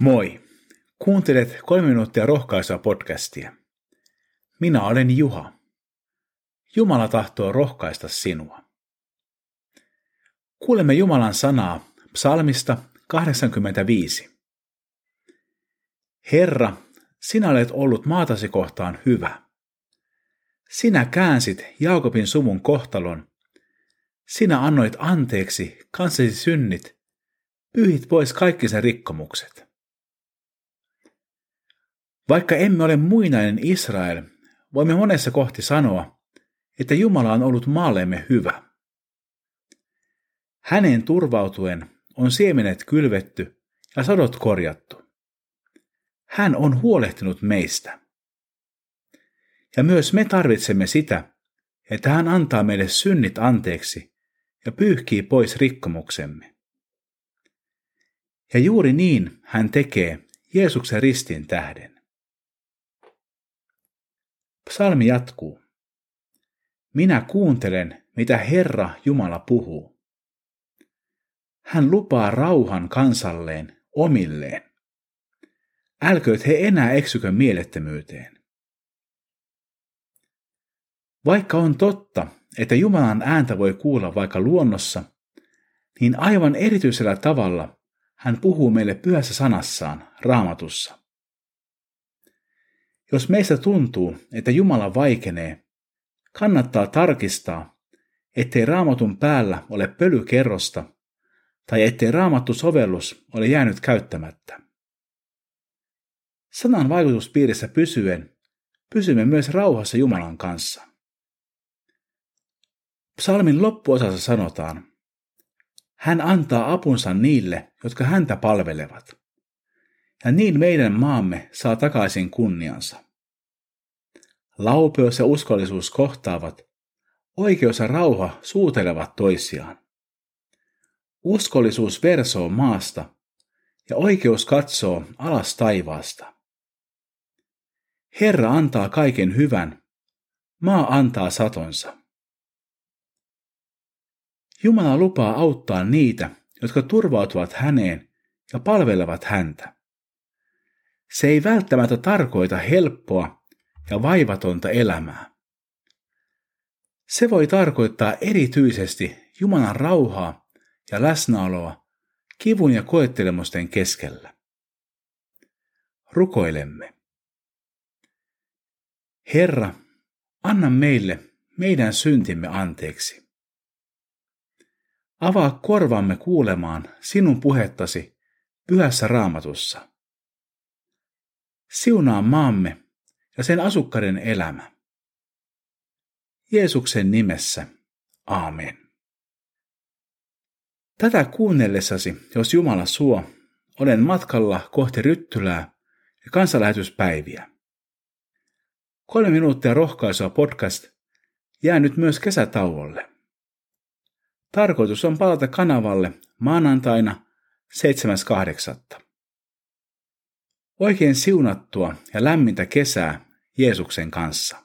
Moi! Kuuntelet kolme minuuttia rohkaisua podcastia. Minä olen Juha. Jumala tahtoo rohkaista sinua. Kuulemme Jumalan sanaa psalmista 85. Herra, sinä olet ollut maatasi kohtaan hyvä. Sinä käänsit Jaakobin suvun kohtalon. Sinä annoit anteeksi kansasi synnit, pyyhit pois kaikki sen rikkomukset. Vaikka emme ole muinainen Israel, voimme monessa kohti sanoa, että Jumala on ollut maallemme hyvä. Häneen turvautuen on siemenet kylvetty ja sadot korjattu. Hän on huolehtinut meistä. Ja myös me tarvitsemme sitä, että hän antaa meille synnit anteeksi ja pyyhkii pois rikkomuksemme. Ja juuri niin hän tekee Jeesuksen ristin tähden. Psalmi jatkuu. Minä kuuntelen, mitä Herra Jumala puhuu. Hän lupaa rauhan kansalleen omilleen. Älkööt he enää eksykö mielettömyyteen. Vaikka on totta, että Jumalan ääntä voi kuulla vaikka luonnossa, niin aivan erityisellä tavalla hän puhuu meille pyhässä sanassaan, raamatussa. Jos meistä tuntuu, että Jumala vaikenee, kannattaa tarkistaa, ettei raamatun päällä ole pölykerrosta tai ettei raamattu sovellus ole jäänyt käyttämättä. Sanan vaikutuspiirissä pysyen pysymme myös rauhassa Jumalan kanssa. Psalmin loppuosassa sanotaan, hän antaa apunsa niille, jotka häntä palvelevat ja niin meidän maamme saa takaisin kunniansa. Laupeus ja uskollisuus kohtaavat, oikeus ja rauha suutelevat toisiaan. Uskollisuus versoo maasta ja oikeus katsoo alas taivaasta. Herra antaa kaiken hyvän, maa antaa satonsa. Jumala lupaa auttaa niitä, jotka turvautuvat häneen ja palvelevat häntä. Se ei välttämättä tarkoita helppoa ja vaivatonta elämää. Se voi tarkoittaa erityisesti Jumalan rauhaa ja läsnäoloa kivun ja koettelemusten keskellä. Rukoilemme. Herra, anna meille meidän syntimme anteeksi. Avaa korvamme kuulemaan sinun puhettasi pyhässä raamatussa. Siunaa maamme ja sen asukkaiden elämä. Jeesuksen nimessä. Aamen. Tätä kuunnellessasi, jos Jumala suo, olen matkalla kohti Ryttylää ja kansanlähetyspäiviä. Kolme minuuttia rohkaisua podcast jää nyt myös kesätauolle. Tarkoitus on palata kanavalle maanantaina 7.8. Oikein siunattua ja lämmintä kesää Jeesuksen kanssa.